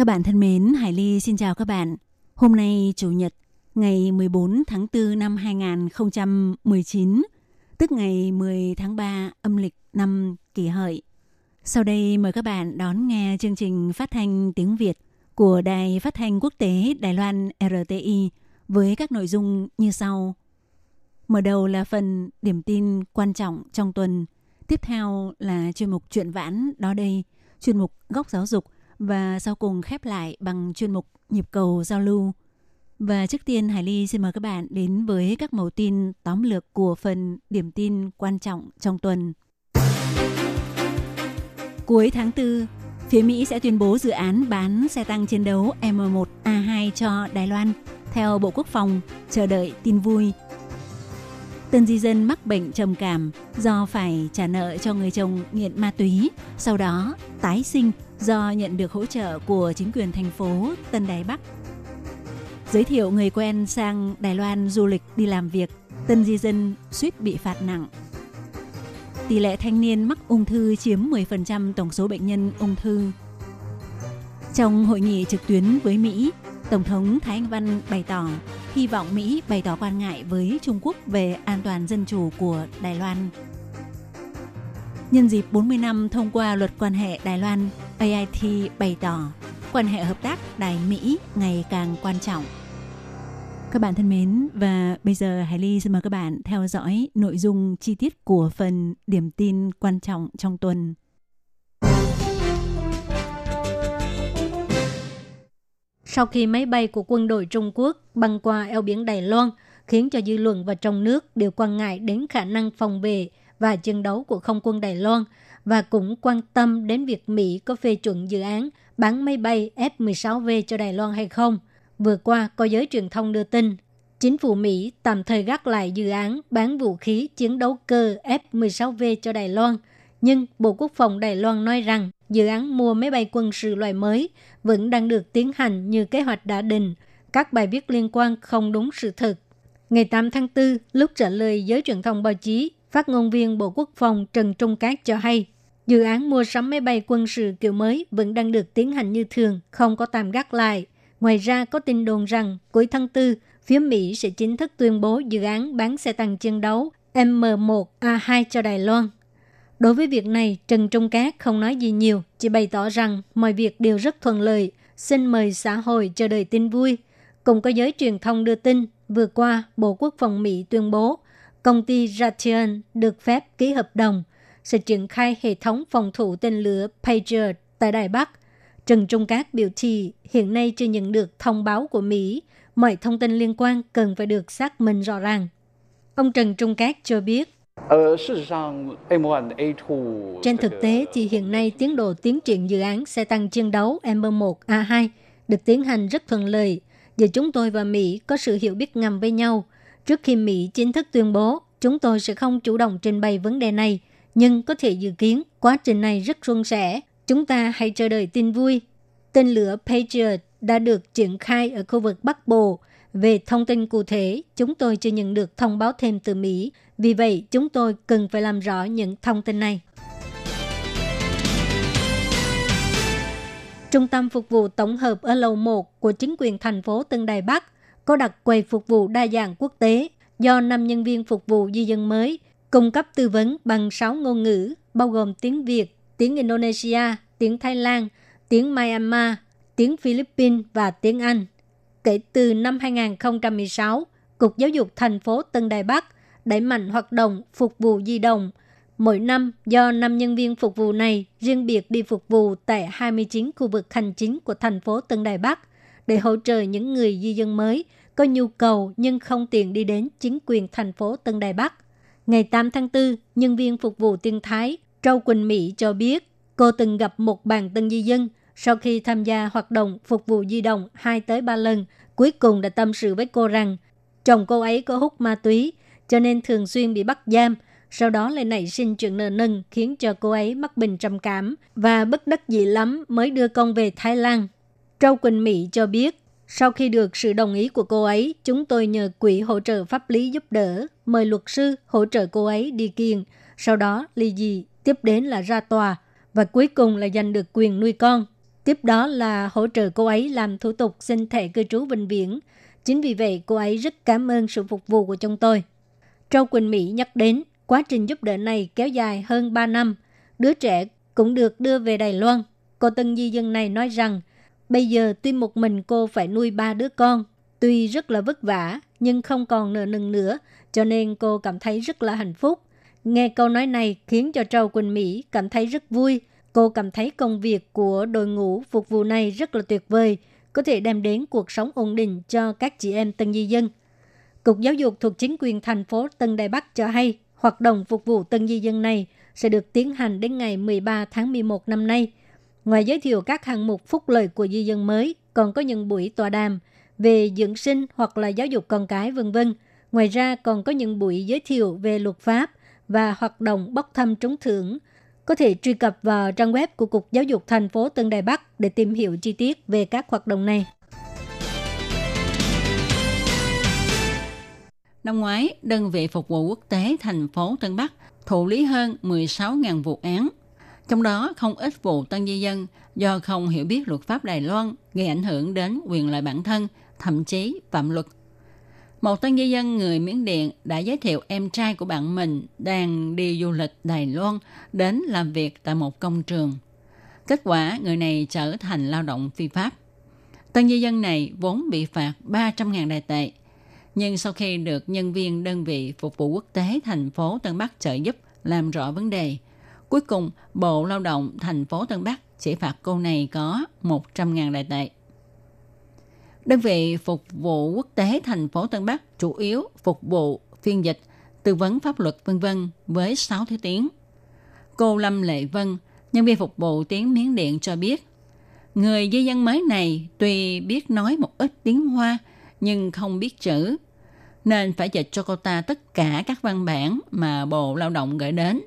Các bạn thân mến, Hải Ly xin chào các bạn. Hôm nay Chủ nhật, ngày 14 tháng 4 năm 2019, tức ngày 10 tháng 3 âm lịch năm kỷ hợi. Sau đây mời các bạn đón nghe chương trình phát thanh tiếng Việt của Đài Phát thanh Quốc tế Đài Loan RTI với các nội dung như sau. Mở đầu là phần điểm tin quan trọng trong tuần. Tiếp theo là chuyên mục chuyện vãn đó đây, chuyên mục góc giáo dục và sau cùng khép lại bằng chuyên mục nhịp cầu giao lưu. Và trước tiên Hải Ly xin mời các bạn đến với các mẫu tin tóm lược của phần điểm tin quan trọng trong tuần. Cuối tháng 4, phía Mỹ sẽ tuyên bố dự án bán xe tăng chiến đấu M1A2 cho Đài Loan. Theo Bộ Quốc phòng, chờ đợi tin vui. Tân di dân mắc bệnh trầm cảm do phải trả nợ cho người chồng nghiện ma túy, sau đó tái sinh do nhận được hỗ trợ của chính quyền thành phố Tân Đài Bắc. Giới thiệu người quen sang Đài Loan du lịch đi làm việc, tân di dân suýt bị phạt nặng. Tỷ lệ thanh niên mắc ung thư chiếm 10% tổng số bệnh nhân ung thư. Trong hội nghị trực tuyến với Mỹ, Tổng thống Thái Anh Văn bày tỏ hy vọng Mỹ bày tỏ quan ngại với Trung Quốc về an toàn dân chủ của Đài Loan. Nhân dịp 40 năm thông qua luật quan hệ Đài Loan, AIT bày tỏ quan hệ hợp tác Đài Mỹ ngày càng quan trọng. Các bạn thân mến, và bây giờ Hải Ly xin mời các bạn theo dõi nội dung chi tiết của phần điểm tin quan trọng trong tuần. Sau khi máy bay của quân đội Trung Quốc băng qua eo biển Đài Loan, khiến cho dư luận và trong nước đều quan ngại đến khả năng phòng vệ và chiến đấu của không quân Đài Loan và cũng quan tâm đến việc Mỹ có phê chuẩn dự án bán máy bay F-16V cho Đài Loan hay không. Vừa qua, có giới truyền thông đưa tin, chính phủ Mỹ tạm thời gác lại dự án bán vũ khí chiến đấu cơ F-16V cho Đài Loan. Nhưng Bộ Quốc phòng Đài Loan nói rằng dự án mua máy bay quân sự loại mới vẫn đang được tiến hành như kế hoạch đã định. Các bài viết liên quan không đúng sự thật. Ngày 8 tháng 4, lúc trả lời giới truyền thông báo chí, phát ngôn viên Bộ Quốc phòng Trần Trung Cát cho hay, dự án mua sắm máy bay quân sự kiểu mới vẫn đang được tiến hành như thường, không có tạm gác lại. Ngoài ra có tin đồn rằng cuối tháng 4, phía Mỹ sẽ chính thức tuyên bố dự án bán xe tăng chiến đấu M1A2 cho Đài Loan. Đối với việc này, Trần Trung Cát không nói gì nhiều, chỉ bày tỏ rằng mọi việc đều rất thuận lợi. Xin mời xã hội chờ đợi tin vui. Cùng có giới truyền thông đưa tin, vừa qua Bộ Quốc phòng Mỹ tuyên bố công ty Raytheon được phép ký hợp đồng sẽ triển khai hệ thống phòng thủ tên lửa Patriot tại Đài Bắc. Trần Trung Cát biểu thị hiện nay chưa nhận được thông báo của Mỹ, mọi thông tin liên quan cần phải được xác minh rõ ràng. Ông Trần Trung Cát cho biết, trên thực tế thì hiện nay tiến độ tiến triển dự án xe tăng chiến đấu M1A2 được tiến hành rất thuận lợi và chúng tôi và Mỹ có sự hiểu biết ngầm với nhau. Trước khi Mỹ chính thức tuyên bố, chúng tôi sẽ không chủ động trình bày vấn đề này, nhưng có thể dự kiến quá trình này rất suôn sẻ. Chúng ta hãy chờ đợi tin vui. Tên lửa Patriot đã được triển khai ở khu vực Bắc Bộ. Về thông tin cụ thể, chúng tôi chưa nhận được thông báo thêm từ Mỹ. Vì vậy, chúng tôi cần phải làm rõ những thông tin này. Trung tâm phục vụ tổng hợp ở lầu 1 của chính quyền thành phố Tân Đài Bắc có đặt quầy phục vụ đa dạng quốc tế do 5 nhân viên phục vụ di dân mới cung cấp tư vấn bằng 6 ngôn ngữ, bao gồm tiếng Việt, tiếng Indonesia, tiếng Thái Lan, tiếng Myanmar, tiếng Philippines và tiếng Anh. Kể từ năm 2016, Cục Giáo dục thành phố Tân Đài Bắc đẩy mạnh hoạt động phục vụ di động. Mỗi năm, do 5 nhân viên phục vụ này riêng biệt đi phục vụ tại 29 khu vực hành chính của thành phố Tân Đài Bắc để hỗ trợ những người di dân mới có nhu cầu nhưng không tiện đi đến chính quyền thành phố Tân Đài Bắc. Ngày 8 tháng 4, nhân viên phục vụ tiên Thái Châu Quỳnh Mỹ cho biết Cô từng gặp một bàn tân di dân sau khi tham gia hoạt động phục vụ di động 2 tới 3 lần, cuối cùng đã tâm sự với cô rằng chồng cô ấy có hút ma túy, cho nên thường xuyên bị bắt giam, sau đó lại nảy sinh chuyện nợ nần khiến cho cô ấy mắc bệnh trầm cảm và bất đắc dĩ lắm mới đưa con về Thái Lan. Châu Quỳnh Mỹ cho biết, sau khi được sự đồng ý của cô ấy, chúng tôi nhờ quỹ hỗ trợ pháp lý giúp đỡ, mời luật sư hỗ trợ cô ấy đi kiện sau đó ly dị, tiếp đến là ra tòa và cuối cùng là giành được quyền nuôi con. Tiếp đó là hỗ trợ cô ấy làm thủ tục xin thẻ cư trú vĩnh viễn. Chính vì vậy cô ấy rất cảm ơn sự phục vụ của chúng tôi. Châu Quỳnh Mỹ nhắc đến quá trình giúp đỡ này kéo dài hơn 3 năm. Đứa trẻ cũng được đưa về Đài Loan. Cô tân di dân này nói rằng bây giờ tuy một mình cô phải nuôi ba đứa con, tuy rất là vất vả nhưng không còn nợ nần nữa, cho nên cô cảm thấy rất là hạnh phúc. Nghe câu nói này khiến cho Châu Quỳnh Mỹ cảm thấy rất vui. Cô cảm thấy công việc của đội ngũ phục vụ này rất là tuyệt vời, có thể đem đến cuộc sống ổn định cho các chị em tân di dân. Cục Giáo dục thuộc chính quyền thành phố Tân Đài Bắc cho hay, hoạt động phục vụ tân di dân này sẽ được tiến hành đến ngày 13 tháng 11 năm nay. Ngoài giới thiệu các hạng mục phúc lợi của di dân mới, còn có những buổi tọa đàm về dưỡng sinh hoặc là giáo dục con cái vân vân. Ngoài ra còn có những buổi giới thiệu về luật pháp và hoạt động bốc thăm trúng thưởng. Có thể truy cập vào trang web của Cục Giáo dục thành phố Tân Đài Bắc để tìm hiểu chi tiết về các hoạt động này. Năm ngoái, đơn vị phục vụ quốc tế thành phố Tân Bắc thụ lý hơn 16.000 vụ án. Trong đó không ít vụ tân di dân do không hiểu biết luật pháp Đài Loan gây ảnh hưởng đến quyền lợi bản thân, thậm chí phạm luật. Một tân di dân người Miến Điện đã giới thiệu em trai của bạn mình đang đi du lịch Đài Loan đến làm việc tại một công trường. Kết quả, người này trở thành lao động phi pháp. Tân di dân này vốn bị phạt 300.000 đài tệ, nhưng sau khi được nhân viên đơn vị phục vụ quốc tế thành phố Tân Bắc trợ giúp làm rõ vấn đề, cuối cùng Bộ Lao động thành phố Tân Bắc chỉ phạt cô này có 100.000 đại tệ. Đơn vị phục vụ quốc tế thành phố Tân Bắc chủ yếu phục vụ phiên dịch, tư vấn pháp luật vân vân với 6 thứ tiếng. Cô Lâm Lệ Vân, nhân viên phục vụ tiếng Miến Điện cho biết, người di dân mới này tuy biết nói một ít tiếng Hoa nhưng không biết chữ, nên phải dịch cho cô ta tất cả các văn bản mà Bộ Lao động gửi đến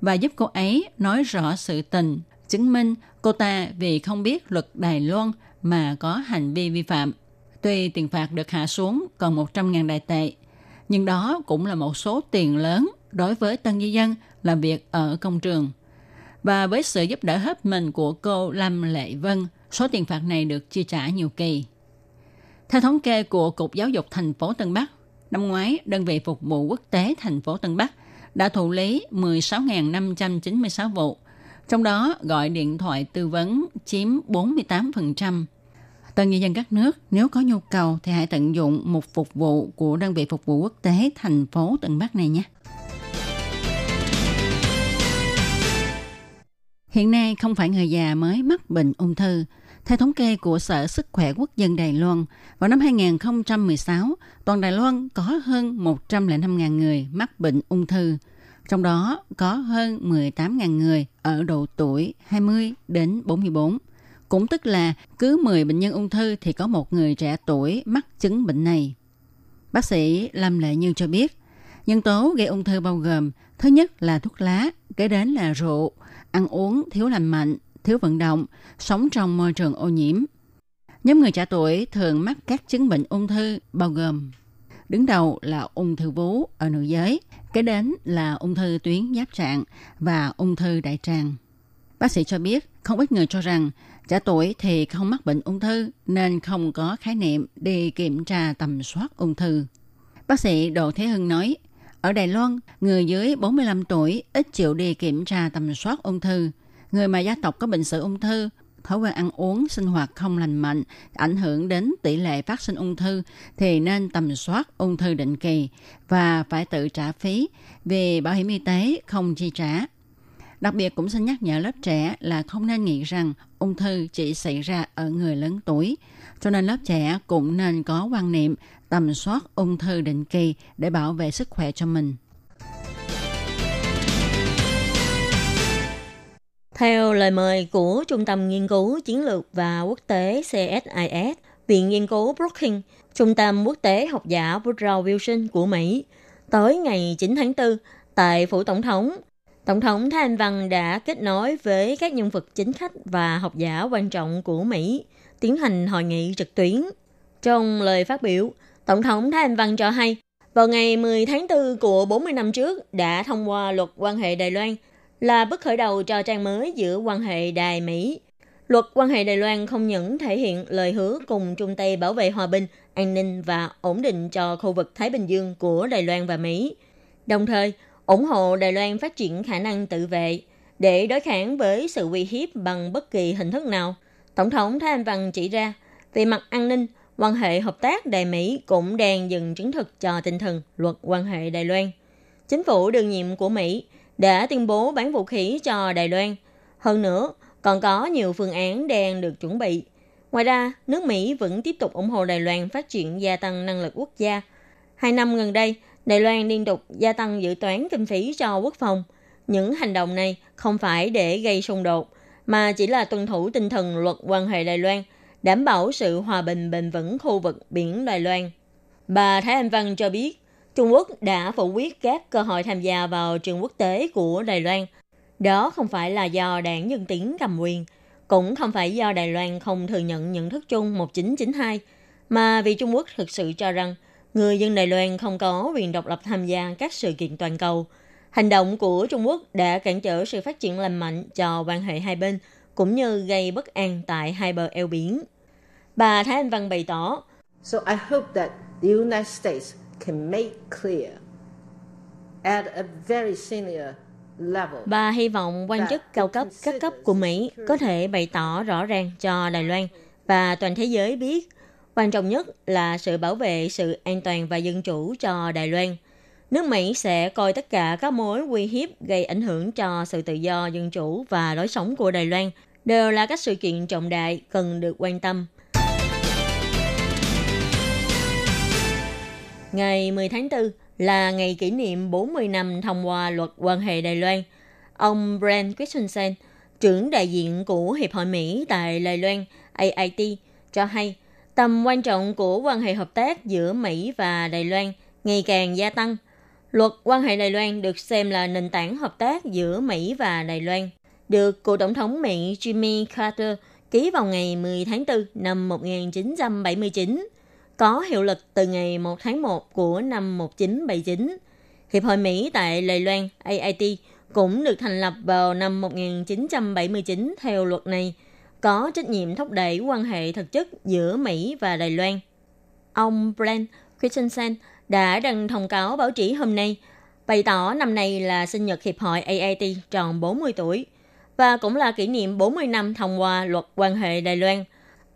và giúp cô ấy nói rõ sự tình, chứng minh cô ta vì không biết luật Đài Loan mà có hành vi vi phạm. Tuy tiền phạt được hạ xuống còn 100.000 đại tệ, nhưng đó cũng là một số tiền lớn đối với tân di dân làm việc ở công trường. Và với sự giúp đỡ hết mình của cô Lâm Lệ Vân, số tiền phạt này được chi trả nhiều kỳ. Theo thống kê của Cục Giáo dục thành phố Tân Bắc, năm ngoái, đơn vị phục vụ quốc tế thành phố Tân Bắc đã thụ lý 16.596 vụ, trong đó gọi điện thoại tư vấn chiếm 48%. Tân người dân các nước nếu có nhu cầu thì hãy tận dụng một phục vụ của đơn vị phục vụ quốc tế thành phố Tân Bắc này nhé. Hiện nay không phải người già mới mắc bệnh ung thư. Theo thống kê của Sở Sức khỏe Quốc dân Đài Loan, vào năm 2016, toàn Đài Loan có hơn 105.000 người mắc bệnh ung thư. Trong đó có hơn 18.000 người ở độ tuổi 20 đến 44. Cũng tức là cứ 10 bệnh nhân ung thư thì có một người trẻ tuổi mắc chứng bệnh này. Bác sĩ Lâm Lệ Như cho biết, nhân tố gây ung thư bao gồm thứ nhất là thuốc lá, kế đến là rượu, ăn uống thiếu lành mạnh, thiếu vận động, sống trong môi trường ô nhiễm. Nhóm người trẻ tuổi thường mắc các chứng bệnh ung thư bao gồm đứng đầu là ung thư vú ở nữ giới, kế đến là ung thư tuyến giáp trạng và ung thư đại tràng. Bác sĩ cho biết không ít người cho rằng trẻ tuổi thì không mắc bệnh ung thư nên không có khái niệm đi kiểm tra tầm soát ung thư. Bác sĩ Đỗ Thế Hưng nói, ở Đài Loan, người dưới 45 tuổi ít chịu đi kiểm tra tầm soát ung thư. Người mà gia tộc có bệnh sử ung thư, thói quen ăn uống, sinh hoạt không lành mạnh, ảnh hưởng đến tỷ lệ phát sinh ung thư thì nên tầm soát ung thư định kỳ và phải tự trả phí vì bảo hiểm y tế không chi trả. Đặc biệt cũng xin nhắc nhở lớp trẻ là không nên nghĩ rằng ung thư chỉ xảy ra ở người lớn tuổi. Cho nên lớp trẻ cũng nên có quan niệm tầm soát ung thư định kỳ để bảo vệ sức khỏe cho mình. Theo lời mời của Trung tâm Nghiên cứu Chiến lược và Quốc tế CSIS, Viện Nghiên cứu Brookings, Trung tâm Quốc tế Học giả Woodrow Wilson của Mỹ, tới ngày 9 tháng 4 tại Phủ Tổng thống, Tổng thống Thái Anh Văn đã kết nối với các nhân vật chính khách và học giả quan trọng của Mỹ tiến hành hội nghị trực tuyến. Trong lời phát biểu, Tổng thống Thái Anh Văn cho hay, vào ngày 10 tháng 4 của 40 năm trước đã thông qua luật quan hệ Đài Loan là bước khởi đầu cho trang mới giữa quan hệ Đài Mỹ. Luật quan hệ Đài Loan không những thể hiện lời hứa cùng chung tay bảo vệ hòa bình, an ninh và ổn định cho khu vực Thái Bình Dương của Đài Loan và Mỹ, đồng thời ủng hộ Đài Loan phát triển khả năng tự vệ để đối kháng với sự uy hiếp bằng bất kỳ hình thức nào. Tổng thống Thái Anh Văn chỉ ra, về mặt an ninh, quan hệ hợp tác Đài Mỹ cũng đang dần chứng thực cho tinh thần luật quan hệ Đài Loan. Chính phủ đương nhiệm của Mỹ đã tuyên bố bán vũ khí cho Đài Loan. Hơn nữa, còn có nhiều phương án đang được chuẩn bị. Ngoài ra, nước Mỹ vẫn tiếp tục ủng hộ Đài Loan phát triển gia tăng năng lực quốc gia. Hai năm gần đây, Đài Loan liên tục gia tăng dự toán kinh phí cho quốc phòng. Những hành động này không phải để gây xung đột, mà chỉ là tuân thủ tinh thần luật quan hệ Đài Loan, đảm bảo sự hòa bình bền vững khu vực biển Đài Loan. Bà Thái Anh Văn cho biết, Trung Quốc đã phủ quyết các cơ hội tham gia vào trường quốc tế của Đài Loan. Đó không phải là do đảng dân Tiến cầm quyền, cũng không phải do Đài Loan không thừa nhận nhận thức chung 1992, mà vì Trung Quốc thực sự cho rằng người dân Đài Loan không có quyền độc lập tham gia các sự kiện toàn cầu. Hành động của Trung Quốc đã cản trở sự phát triển lành mạnh cho quan hệ hai bên, cũng như gây bất an tại hai bờ eo biển. Bà Thái Anh Văn bày tỏ, So I hope that the United States can make clear at a very senior level. Bà hy vọng quan chức cao cấp các cấp của Mỹ có thể bày tỏ rõ ràng cho Đài Loan và toàn thế giới biết quan trọng nhất là sự bảo vệ sự an toàn và dân chủ cho Đài Loan. Nước Mỹ sẽ coi tất cả các mối uy hiếp gây ảnh hưởng cho sự tự do, dân chủ và lối sống của Đài Loan đều là các sự kiện trọng đại cần được quan tâm. Ngày 10 tháng 4 là ngày kỷ niệm 40 năm thông qua luật quan hệ Đài Loan. Ông Brent Christensen, trưởng đại diện của Hiệp hội Mỹ tại Đài Loan AIT, cho hay tầm quan trọng của quan hệ hợp tác giữa Mỹ và Đài Loan ngày càng gia tăng. Luật quan hệ Đài Loan được xem là nền tảng hợp tác giữa Mỹ và Đài Loan, được cựu tổng thống Mỹ Jimmy Carter ký vào ngày 10 tháng 4 năm 1979 có hiệu lực từ ngày 1 tháng 1 của năm 1979. Hiệp hội Mỹ tại Đài Loan AIT cũng được thành lập vào năm 1979 theo luật này, có trách nhiệm thúc đẩy quan hệ thực chất giữa Mỹ và Đài Loan. Ông Brent Christensen đã đăng thông cáo báo chí hôm nay, bày tỏ năm nay là sinh nhật Hiệp hội AIT tròn 40 tuổi và cũng là kỷ niệm 40 năm thông qua luật quan hệ Đài Loan.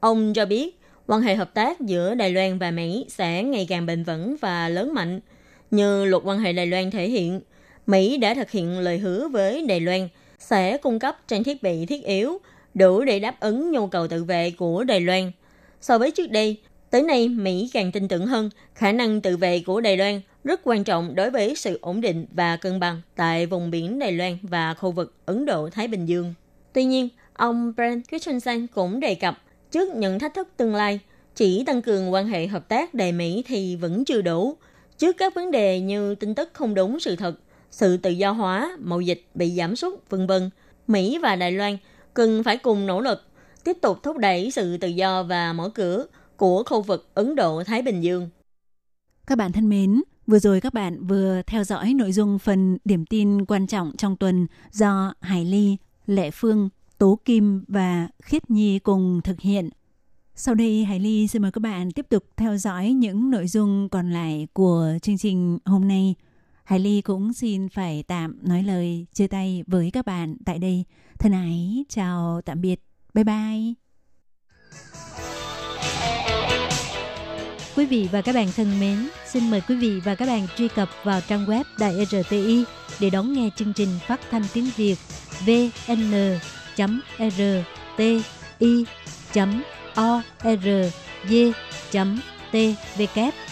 Ông cho biết quan hệ hợp tác giữa Đài Loan và Mỹ sẽ ngày càng bền vững và lớn mạnh. Như luật quan hệ Đài Loan thể hiện, Mỹ đã thực hiện lời hứa với Đài Loan sẽ cung cấp trang thiết bị thiết yếu đủ để đáp ứng nhu cầu tự vệ của Đài Loan. So với trước đây, tới nay Mỹ càng tin tưởng hơn khả năng tự vệ của Đài Loan rất quan trọng đối với sự ổn định và cân bằng tại vùng biển Đài Loan và khu vực Ấn Độ-Thái Bình Dương. Tuy nhiên, ông Brent Christensen cũng đề cập Trước những thách thức tương lai, chỉ tăng cường quan hệ hợp tác Đài Mỹ thì vẫn chưa đủ. Trước các vấn đề như tin tức không đúng sự thật, sự tự do hóa, mậu dịch bị giảm sút, vân vân, Mỹ và Đài Loan cần phải cùng nỗ lực tiếp tục thúc đẩy sự tự do và mở cửa của khu vực Ấn Độ-Thái Bình Dương. Các bạn thân mến, vừa rồi các bạn vừa theo dõi nội dung phần điểm tin quan trọng trong tuần do Hải Ly, Lệ Phương Tố Kim và Khiết Nhi cùng thực hiện. Sau đây Hải Ly xin mời các bạn tiếp tục theo dõi những nội dung còn lại của chương trình hôm nay. Hải Ly cũng xin phải tạm nói lời chia tay với các bạn tại đây. Thân ái, chào tạm biệt. Bye bye. Quý vị và các bạn thân mến, xin mời quý vị và các bạn truy cập vào trang web Đài RTI để đón nghe chương trình phát thanh tiếng Việt VN rti.org.tvk